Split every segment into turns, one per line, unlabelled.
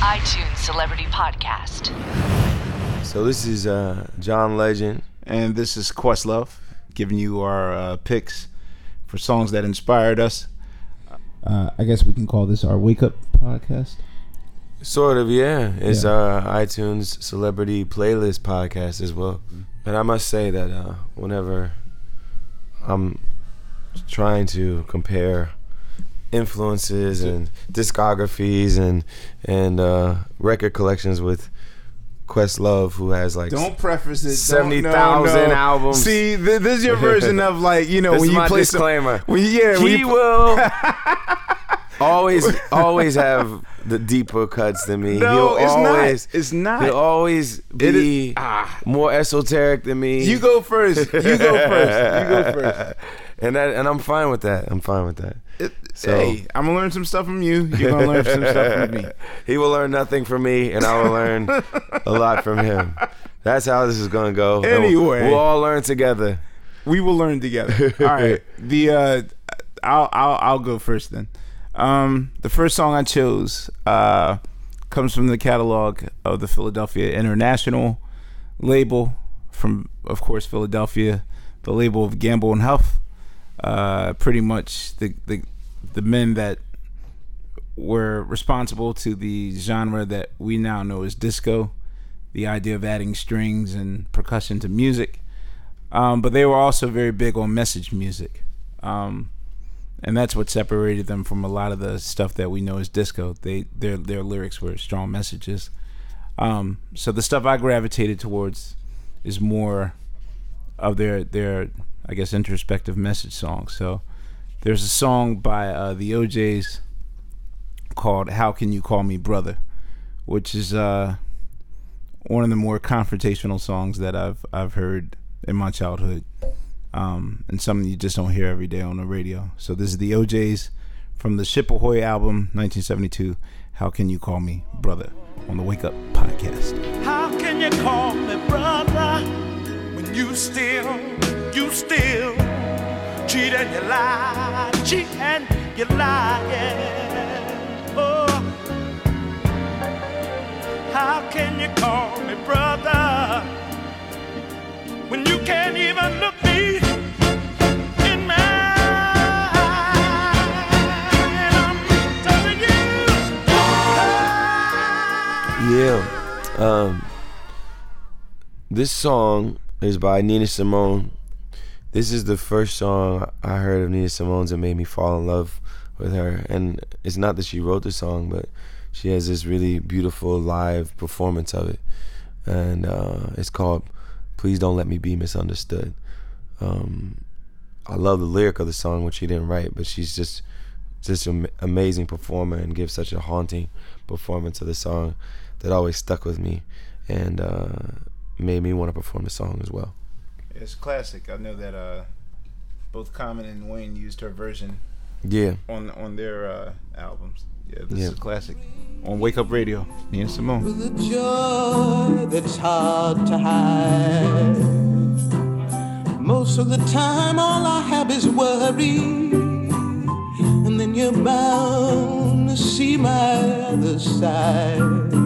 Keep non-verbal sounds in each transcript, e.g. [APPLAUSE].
iTunes Celebrity Podcast.
So this is uh, John Legend.
And this is Questlove giving you our uh, picks for songs that inspired us. Uh, I guess we can call this our wake up podcast.
Sort of, yeah. It's
Yeah.
our iTunes Celebrity Playlist podcast as well. And I must say that uh, whenever I'm trying to compare influences and discographies and and uh, record collections with Questlove, who has like
Don't preface it.
70,000
no, no.
albums.
See, th- this is your version of like you know [LAUGHS] when you play some- when, yeah,
he
you,
will [LAUGHS] always always have the deeper cuts than me.
No,
He'll
it's
always,
not. It's not.
He'll always be
is- ah.
more esoteric than me.
You go first. You go first. You go [LAUGHS] first.
and that, and I'm fine with that. I'm fine with that.
It-
So-
hey, I'm gonna learn some stuff from you. You're gonna learn some stuff from me. [LAUGHS]
he will learn nothing from me, and I will learn a lot from him. That's how this is gonna go.
Anyway.
we'll all learn together.
We will learn together. All right. [LAUGHS] The uh, I'll I'll I'll go first then. Um, the first song I chose uh comes from the catalog of the Philadelphia International label from, of course, Philadelphia, the label of Gamble and Huff. Uh, pretty much the the the men that were responsible to the genre that we now know as disco, the idea of adding strings and percussion to music. Um, but they were also very big on message music. Um, and that's what separated them from a lot of the stuff that we know as disco. They their their lyrics were strong messages. Um, so the stuff I gravitated towards is more of their their I guess introspective message songs. So there's a song by uh, the O'Jays called "How Can You Call Me Brother," which is uh, one of the more confrontational songs that I've I've heard in my childhood, um, and something you just don't hear every day on the radio. So this is the O'Jays from the Ship Ahoy album, 1972. How can you call me brother? On the Wake Up podcast.
How can you call me brother when you still, you still cheat and you lie, cheat and you lie? Oh, how can you call me brother when you can't even look me
Um, this song is by Nina Simone. This is the first song I heard of Nina Simone's that made me fall in love with her. And it's not that she wrote the song, but she has this really beautiful live performance of it. And uh, it's called Please Don't Let Me Be Misunderstood. Um, I love the lyric of the song, which she didn't write, but she's just just an amazing performer and gives such a haunting performance of the song that always stuck with me and uh, made me want to perform the song as well.
It's classic. I know that uh, both Common and Wayne used her version
Yeah.
on on their uh, albums. Yeah, this
Yeah.
is a classic. On Wake Up Radio, Nina Simone.
the joy that's hard to hide. Most of the time, all I have is worry. And then you're bound to see my other side.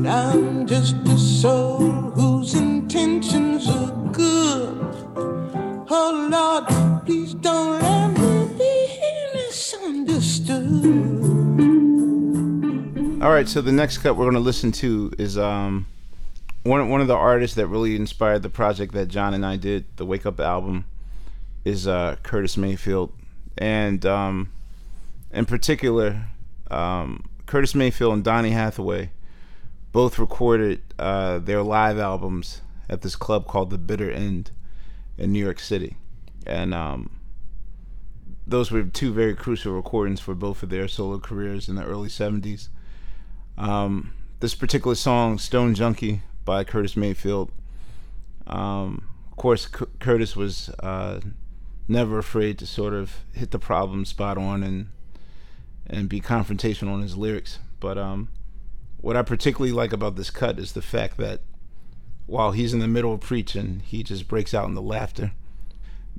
But I'm just a soul whose intentions are good. Oh Lord, please don't let me be misunderstood.
All right, so the next cut we're going to listen to is um one one of the artists that really inspired the project that John and I did, the Wake Up album, is uh, Curtis Mayfield, and um, in particular, um, Curtis Mayfield and Donny Hathaway both recorded uh, their live albums at this club called the Bitter End in New York City, and um, those were two very crucial recordings for both of their solo careers in the early '70s. Um, this particular song, Stone Junkie by Curtis Mayfield. Um, of course, C- Curtis was uh, never afraid to sort of hit the problem spot on and and be confrontational in his lyrics. But um, what I particularly like about this cut is the fact that while he's in the middle of preaching, he just breaks out into laughter.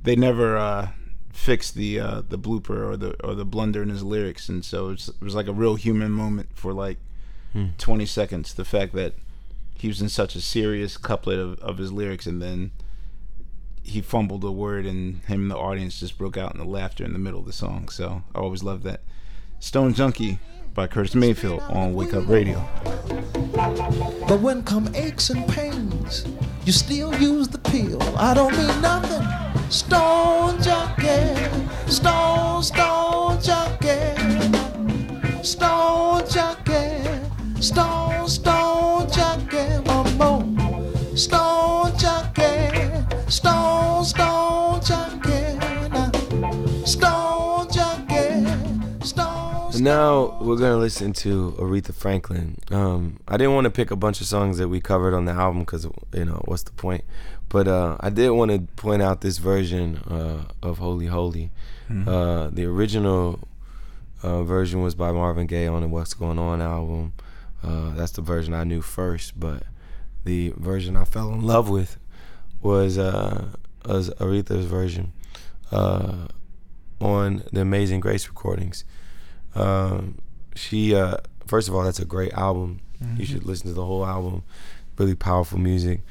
They never uh, fix the uh, the blooper or the or the blunder in his lyrics, and so it was, it was like a real human moment for like
Hmm.
20 seconds. The fact that he was in such a serious couplet of, of his lyrics, and then he fumbled a word, and him and the audience just broke out in the laughter in the middle of the song. So I always loved that. Stone Junkie by Curtis Mayfield on Wake Up Radio.
But when come aches and pains, you still use the pill. I don't mean nothing. Stone junkie, stone, stone junkie, stone junkie, stone, now
we're gonna listen to Aretha Franklin. Um, I didn't want to pick a bunch of songs that we covered on the album because you know what's the point. But uh, I did want to point out this version uh, of Holy Holy. Uh, the original uh, version was by Marvin Gaye on the What's Going On album. Uh, that's the version I knew first, but the version I fell in love with was uh, was Aretha's version uh, on the Amazing Grace recordings. Um, she uh, first of all, that's a great album. You should listen to the whole album. Really powerful music,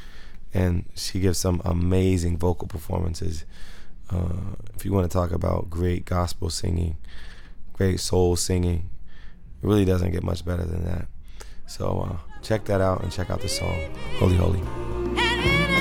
and she gives some amazing vocal performances. Uh, if you want to talk about great gospel singing, great soul singing, it really doesn't get much better than that. So uh, check that out and check out the song "Holy Holy."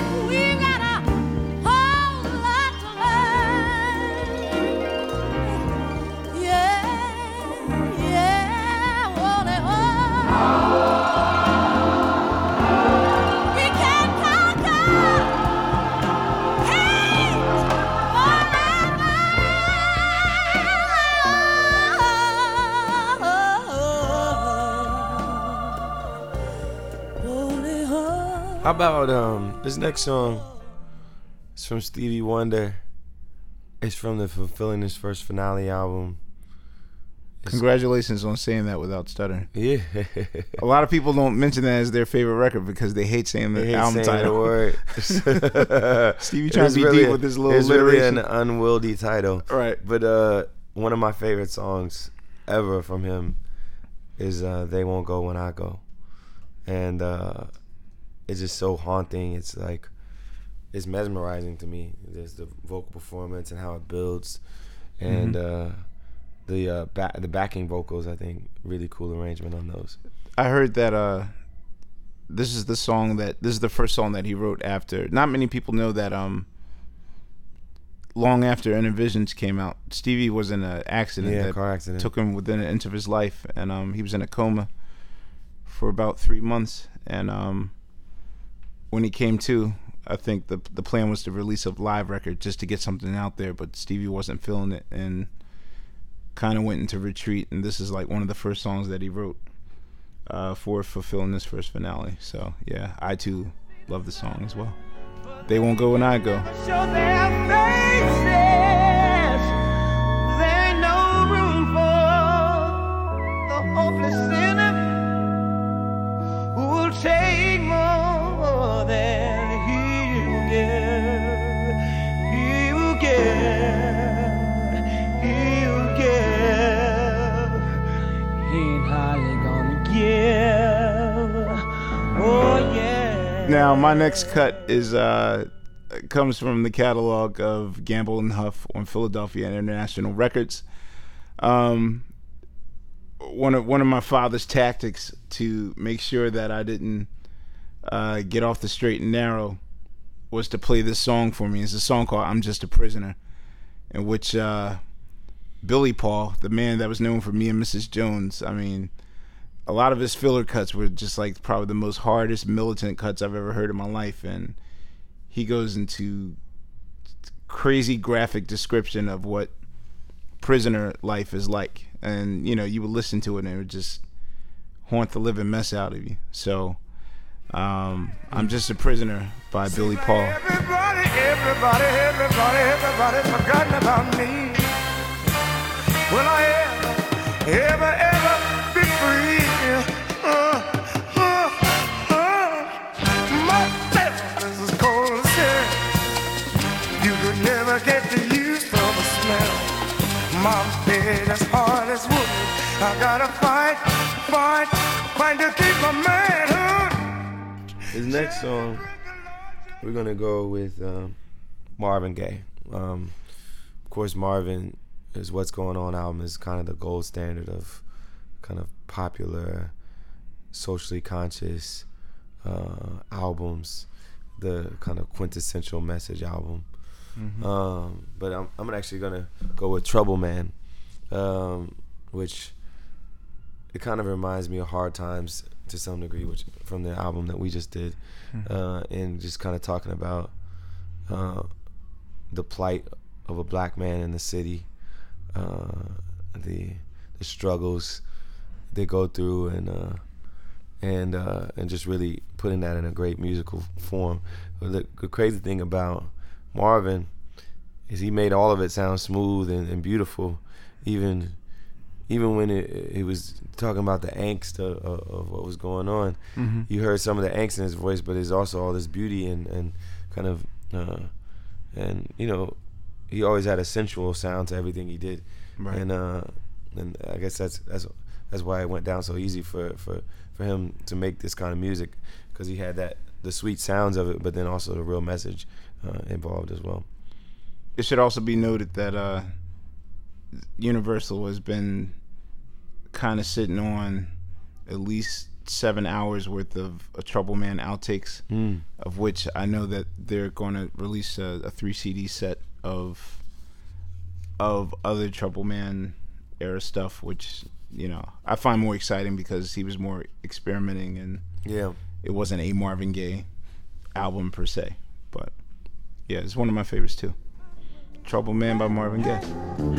How about um this next song? It's from Stevie Wonder. It's from the Fulfillingness' First Finale album.
Congratulations on saying that without stuttering.
Yeah.
A lot of people don't mention that as their favorite record because they hate saying the
hate
album
saying
title.
the word. [LAUGHS] [LAUGHS]
Stevie trying to be
really-
deep with this little
It's really an unwieldy title.
Right.
But uh, one of my favorite songs ever from him is uh, "They Won't Go When I Go," and uh, it's just so haunting. It's like it's mesmerizing to me. There's the vocal performance and how it builds, and
Mm-hmm.
uh, the uh, ba- the backing vocals. I think really cool arrangement on those.
I heard that uh this is the song that this is the first song that he wrote after. Not many people know that um long after Innervisions came out, Stevie was in an accident
Yeah,
that
car accident.
took him within an inch of his life and um he was in a coma for about 3 months and um when he came to I think the the plan was to release a live record just to get something out there, but Stevie wasn't feeling it and kind of went into retreat. And this is like one of the first songs that he wrote uh, for Fulfillingness' First Finale. So yeah, I too love the song as well. They won't go when I go. Now my next cut is uh comes from the catalog of Gamble and Huff on Philadelphia International Records. Um, one of one of my father's tactics to make sure that I didn't uh, get off the straight and narrow was to play this song for me. It's a song called "I'm Just a Prisoner," in which uh, Billy Paul, the man that was known for me and Mrs. Jones, I mean, a lot of his filler cuts were just like probably the most hardest militant cuts I've ever heard in my life, and he goes into crazy graphic description of what prisoner life is like, and you know you would listen to it and it would just haunt the living mess out of you. So, um, I'm just a prisoner by Billy Paul.
Everybody, everybody, everybody, everybody's forgotten about me. Will I ever, ever, ever
next song, we're gonna go with um, Marvin Gaye. Um, of course, Marvin is "What's Going On" album is kind of the gold standard of kind of popular, socially conscious uh, albums. The kind of quintessential message album. Um, but I'm I'm actually gonna go with Trouble Man, um, which it kind of reminds me of Hard Times to some degree, which from the album that we just did, uh, and just kind of talking about uh, the plight of a black man in the city, uh, the the struggles they go through, and uh, and uh, and just really putting that in a great musical form. But the, the crazy thing about Marvin is he made all of it sound smooth and, and beautiful, even even when it, it was talking about the angst of, of, of what was going on. You heard some of the angst in his voice, but there's also all this beauty and, and kind of uh, and you know he always had a sensual sound to everything he did,
Right.
and uh, and I guess that's that's that's why it went down so easy for for for him to make this kind of music because he had that the sweet sounds of it, but then also the real message uh, involved as well.
It should also be noted that uh, Universal has been kind of sitting on at least seven hours worth of a Trouble Man outtakes,
Mm.
of which I know that they're going to release a, a three CD set of of other Trouble Man era stuff, which you know I find more exciting because he was more experimenting and
Yeah.
it wasn't a Marvin Gaye album per se, but yeah, it's one of my favorites too. Trouble Man by Marvin Gaye.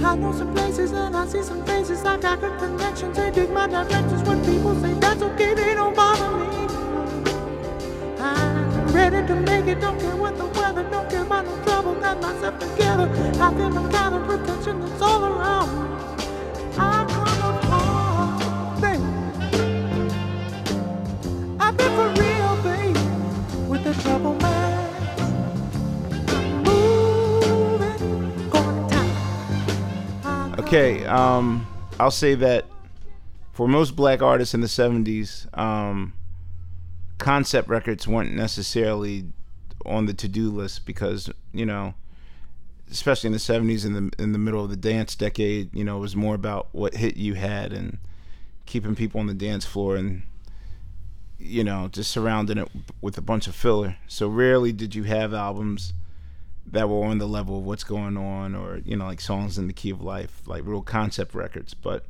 I know some places and I see some faces. I got good connections. They dig my directions. When people say that's okay, they don't bother me. I'm ready to make it. Don't care what the weather. Don't care about no trouble. Got myself together. I feel the kind of protection that's all around me.
Okay, um, I'll say that for most black artists in the 70s, um, concept records weren't necessarily on the to-do list because, you know, especially in the 70s in the in the middle of the dance decade, you know, it was more about what hit you had and keeping people on the dance floor and you know, just surrounding it with a bunch of filler. So rarely did you have albums that were on the level of what's going on or you know like songs in the key of life like real concept records. But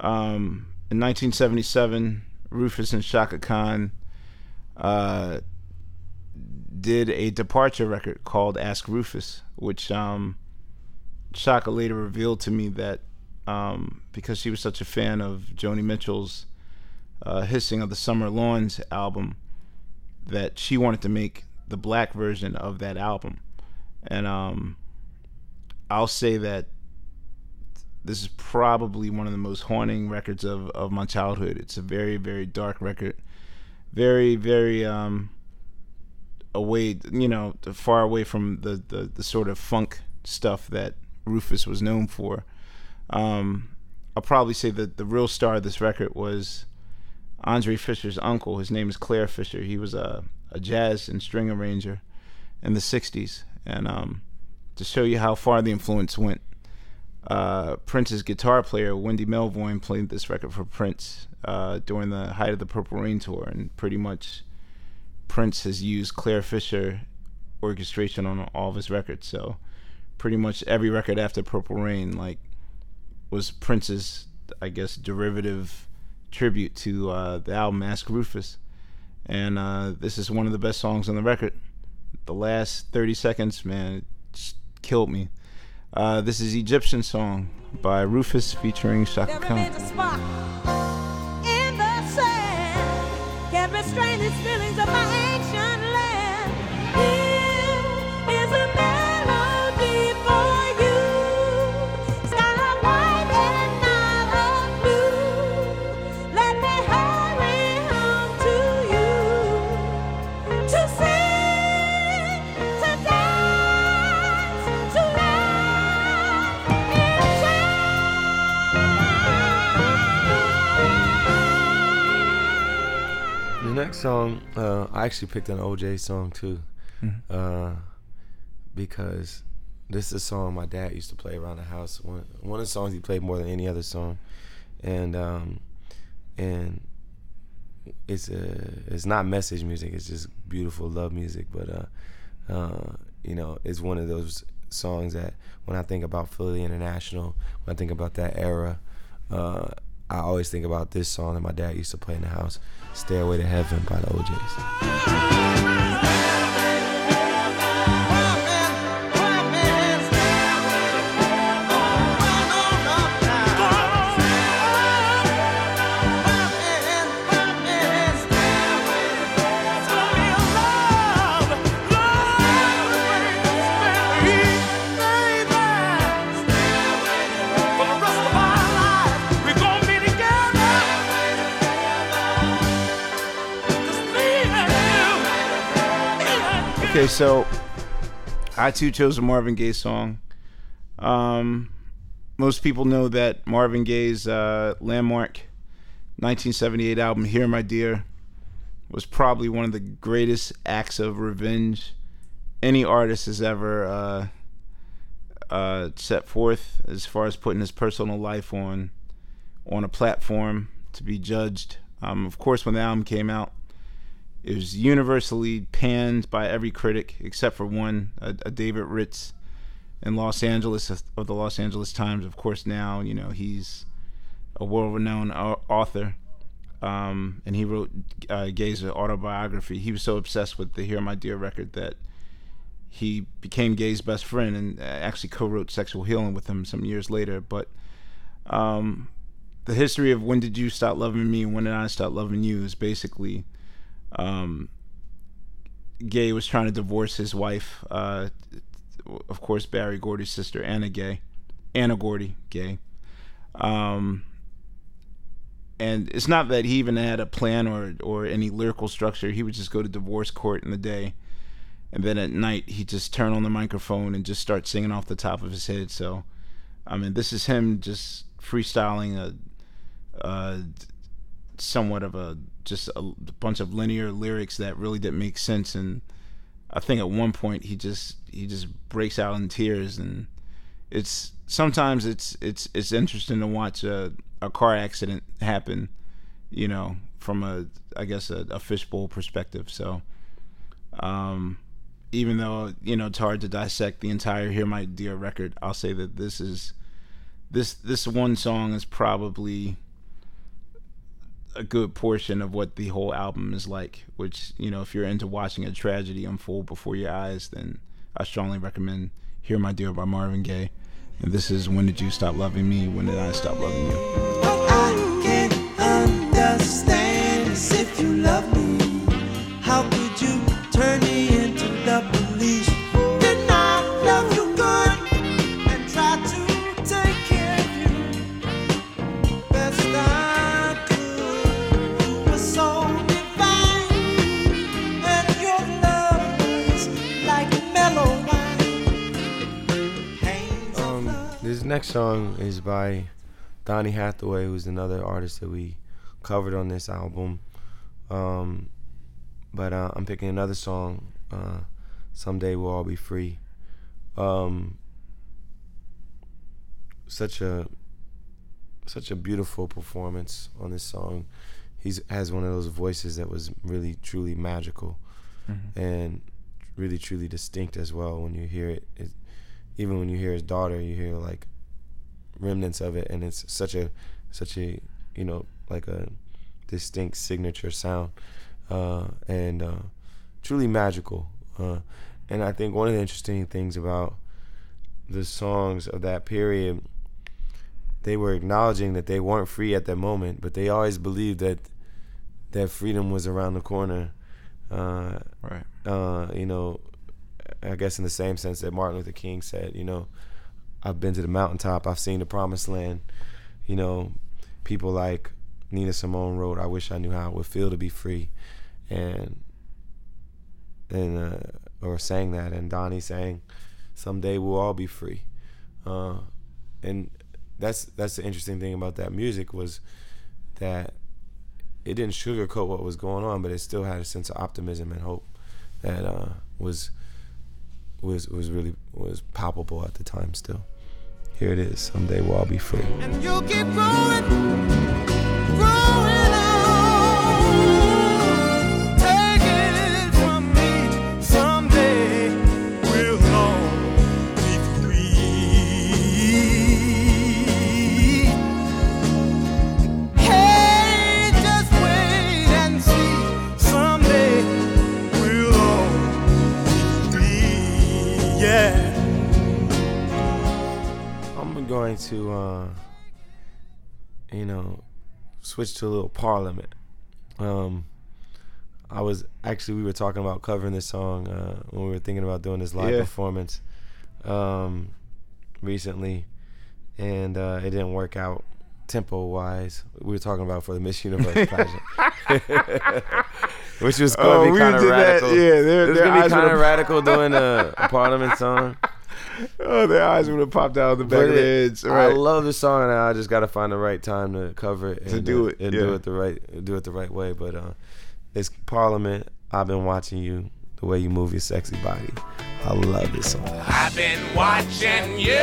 um in 1977 rufus and chaka khan uh did a departure record called ask rufus which um chaka later revealed to me that um because she was such a fan of joni mitchell's uh hissing of the summer lawns album that she wanted to make the black version of that album and um, I'll say that this is probably one of the most haunting records of, of my childhood. It's a very very dark record, very very um, away you know far away from the, the the sort of funk stuff that Rufus was known for. Um, I'll probably say that the real star of this record was André Fischer's uncle. His name is Clare Fischer. He was a, a jazz and string arranger in the 60s. And um, to show you how far the influence went, uh, Prince's guitar player, Wendy Melvoin, played this record for Prince uh, during the height of the Purple Rain tour. And pretty much Prince has used Clare Fischer orchestration on all of his records. So pretty much every record after Purple Rain, like, was Prince's, I guess, derivative tribute to uh, the album Ask Rufus. And uh, this is one of the best songs on the record. The last 30 seconds, man, it just killed me. Uh, this is Egyptian Song by Rufus featuring
Chaka
Khan.
Next song, uh, I actually picked an OJ song too, uh, because this is a song my dad used to play around the house. One one of the songs he played more than any other song, and um, and it's a it's not message music. It's just beautiful love music. But uh, uh, you know, it's one of those songs that when I think about Philly International, when I think about that era, uh, I always think about this song that my dad used to play in the house, "Stairway to Heaven" by the O'Jays.
Okay, so I too chose a Marvin Gaye song. Um, most people know that Marvin Gaye's uh, landmark 1978 album "Here, My Dear" was probably one of the greatest acts of revenge any artist has ever uh, uh, set forth, as far as putting his personal life on on a platform to be judged. Um, of course, when the album came out, it was universally panned by every critic except for one, a, a David Ritz in Los Angeles of the Los Angeles Times. Of course, now you know he's a world-renowned author, um, and he wrote uh, Gaye's autobiography. He was so obsessed with the "Here, My Dear" record that he became Gaye's best friend and uh, actually co-wrote "Sexual Healing" with him some years later. But um, the history of when did you stop loving me and when did I stop loving you is basically um, Gaye was trying to divorce his wife, uh, of course Berry Gordy's sister Anna Gaye. Anna Gordy Gaye. Um, and it's not that he even had a plan or or any lyrical structure. He would just go to divorce court in the day, and then at night he'd just turn on the microphone and just start singing off the top of his head. So, I mean, this is him just freestyling a, a somewhat of a just a bunch of linear lyrics that really didn't make sense. And I think at one point he just he just breaks out in tears. And it's sometimes it's it's it's interesting to watch a, a car accident happen you know from a I guess a, a fishbowl perspective. So um even though you know it's hard to dissect the entire Here My Dear record I'll say that this is this this one song is probably a good portion of what the whole album is like. Which you know, if you're into watching a tragedy unfold before your eyes, then I strongly recommend "Here, My Dear" by Marvin Gaye. And this is "When Did You Stop Loving Me? When Did I Stop Loving You?"
Next song is by Donny Hathaway, who's another artist that we covered on this album. Um, but uh, I'm picking another song. Uh, Someday we'll all be free. Um, such a such a beautiful performance on this song. He has one of those voices that was really truly magical, and really truly distinct as well. When you hear it, it even when you hear his daughter, you hear like remnants of it, and it's such a such a you know like a distinct signature sound, uh, and uh, truly magical. Uh, and I think one of the interesting things about the songs of that period, they were acknowledging that they weren't free at that moment, but they always believed that that freedom was around the corner. Uh,
Right.
uh, you know, I guess in the same sense that Martin Luther King said, you know, I've been to the mountaintop, I've seen the promised land. You know, people like Nina Simone wrote, "I wish I knew how it would feel to be free," and and uh, or sang that, and Donny sang, "Someday we'll all be free," uh, and that's that's the interesting thing about that music was that it didn't sugarcoat what was going on, but it still had a sense of optimism and hope that uh, was was was really was palpable at the time. Still, here it is. Someday we'll all be free. To, uh, you know, switch to a little Parliament. Um, I was actually we were talking about covering this song uh, when we were thinking about doing this live
Yeah.
performance um, recently, and uh, it didn't work out tempo wise. We were talking about for the Miss Universe [LAUGHS] pageant, [LAUGHS] which was going to
Oh,
be
we
kind of
did that.
radical.
Yeah,
it was
their
gonna be kind of radical doing a, a Parliament song.
Oh, their eyes would have popped out of the back
But
of their
it-
heads.
I love the song, and I just got to find the right time to cover it
To
and,
do
uh,
it,
and do it the right do it the right way. But uh, it's Parliament. I've been watching you, the way you move your sexy body. I love this song.
I've been watching you.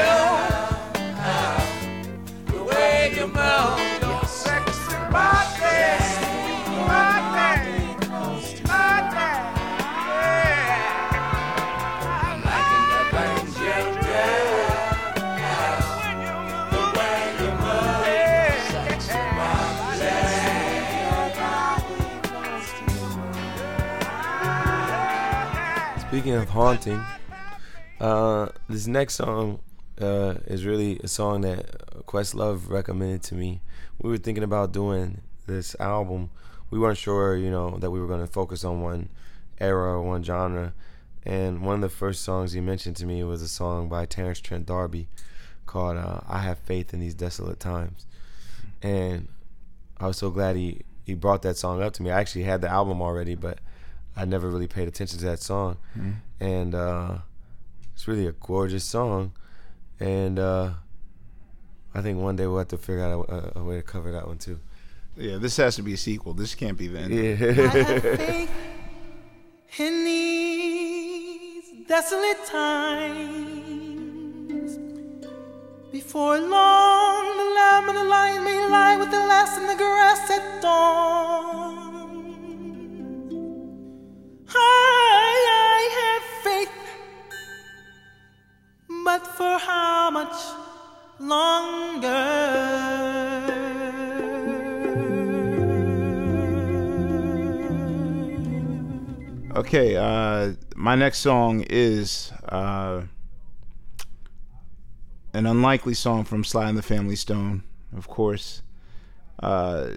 The way you move
Speaking of haunting, uh, this next song uh, is really a song that Questlove recommended to me. We were thinking about doing this album. We weren't sure, you know, that we were going to focus on one era or one genre. And one of the first songs he mentioned to me was a song by Terence Trent D'Arby called uh, "I Have Faith in These Desolate Times." And I was so glad he he brought that song up to me. I actually had the album already, but I never really paid attention to that song. And uh, it's really a gorgeous song. And uh, I think one day we'll have to figure out a, a, a way to cover that one too.
Yeah, this has to be a sequel. This can't be the end.
Yeah. [LAUGHS]
in these desolate times. Before long, the lamb and the lion may lie with the last in the grass at dawn. I, I have faith, but for how much longer?
Okay, uh, my next song is uh, an unlikely song from Sly and the Family Stone, of course. Uh,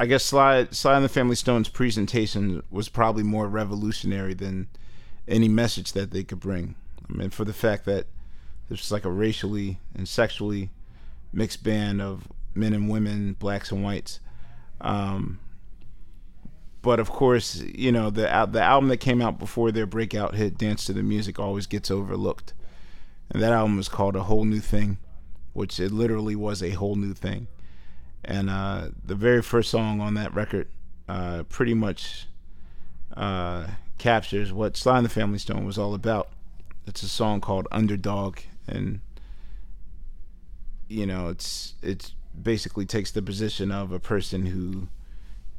I guess Sly, Sly and the Family Stone's presentation was probably more revolutionary than any message that they could bring. I mean, for the fact that was like a racially and sexually mixed band of men and women, blacks and whites. Um, but of course, you know the the album that came out before their breakout hit, "Dance to the Music," always gets overlooked, and that album was called "A Whole New Thing," which it literally was a whole new thing. And uh, the very first song on that record, uh, pretty much uh, captures what Sly and the Family Stone was all about. It's a song called "Underdog," and you know, it's it's basically takes the position of a person who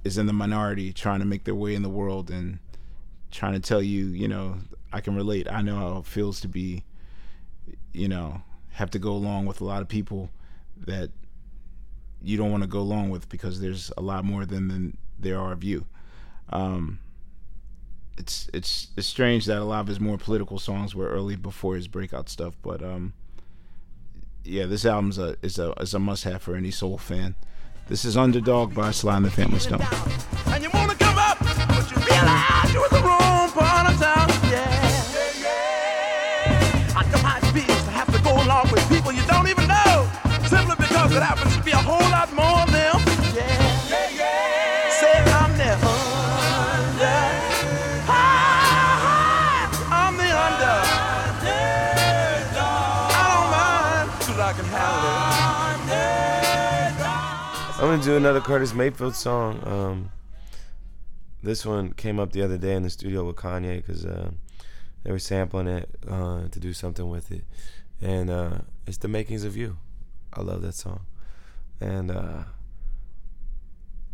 is in the minority trying to make their way in the world and trying to tell you, you know, I can relate. I know how it feels to be, you know, have to go along with a lot of people that you don't want to go along with because there's a lot more than, than there are of you. Um, it's it's it's strange that a lot of his more political songs were early before his breakout stuff, but um, yeah, this album's a is a is a must have for any soul fan. This is Underdog by Sly and the Family Stone.
Simply because it happens to be a whole lot more of them. Yeah. Yeah, yeah. Say I'm the under. I'm the under. I don't mind, 'cause I can handle it.
I'm want to do another Curtis Mayfield song. Um, this one came up the other day in the studio with Kanye because uh, they were sampling it uh, to do something with it, and uh, it's the makings of you. I love that song, and uh,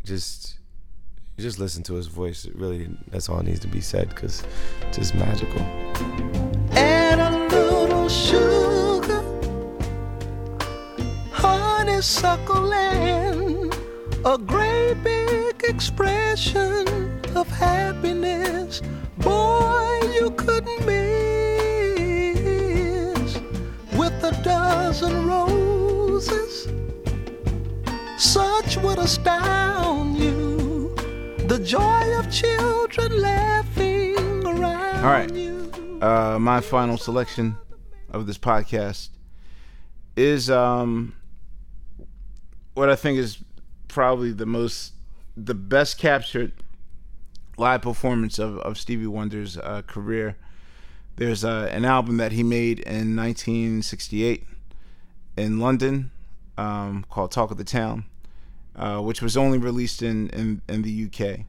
just just listen to his voice. It really, that's all needs to be said because it's just magical.
Add a little sugar, honeysuckle, and a great big expression of happiness. Boy, you couldn't miss with a dozen roses. Such would astound you. The joy of children laughing around
All right.
you.
uh, my final selection of this podcast is um, what I think is probably the most, the best captured live performance of, of Stevie Wonder's uh, career. There's uh, an album that he made in 1968 in London um, called Talk of the Town, uh, which was only released in, in, in the UK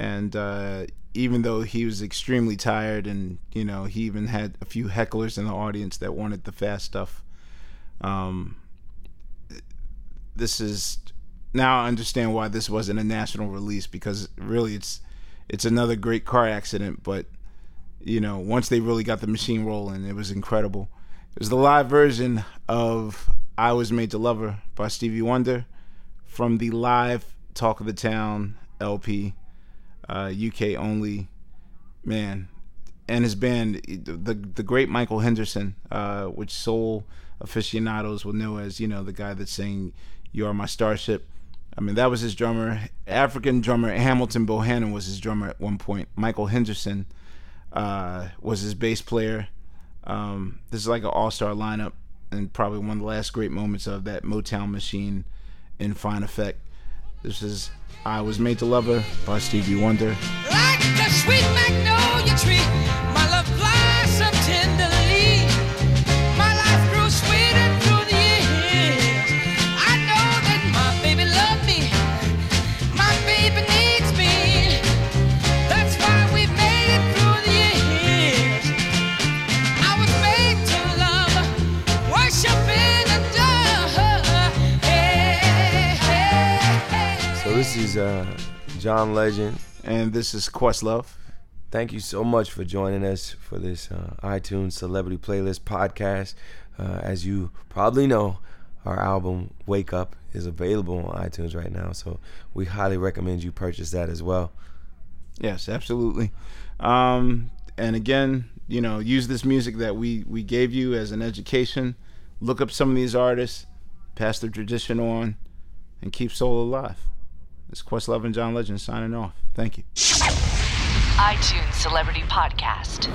and uh, even though he was extremely tired and you know he even had a few hecklers in the audience that wanted the fast stuff um, this is now i understand why this wasn't a national release because really it's it's another great car accident but you know once they really got the machine rolling it was incredible it was the live version of i was made to love her by stevie wonder from the live talk of the town lp uh, UK only, man, and his band, the the great Michael Henderson, uh, which soul aficionados will know as you know the guy that's saying "You Are My Starship." I mean, that was his drummer. African drummer Hamilton Bohannon was his drummer at one point. Michael Henderson uh, was his bass player. Um, this is like an all-star lineup, and probably one of the last great moments of that Motown machine in fine effect. This is I Was Made to Love Her by Stevie Wonder.
Like
uh, John Legend.
And this is Questlove.
Thank you so much for joining us for this uh, iTunes Celebrity Playlist podcast. Uh, as you probably know, our album Wake Up is available on iTunes right now, so we highly recommend you purchase that as well.
Yes, absolutely. Um, and again, you know, use this music that we we gave you as an education. Look up some of these artists, pass the tradition on, and keep soul alive. It's Questlove and John Legend signing off. Thank you.
iTunes Celebrity Podcast.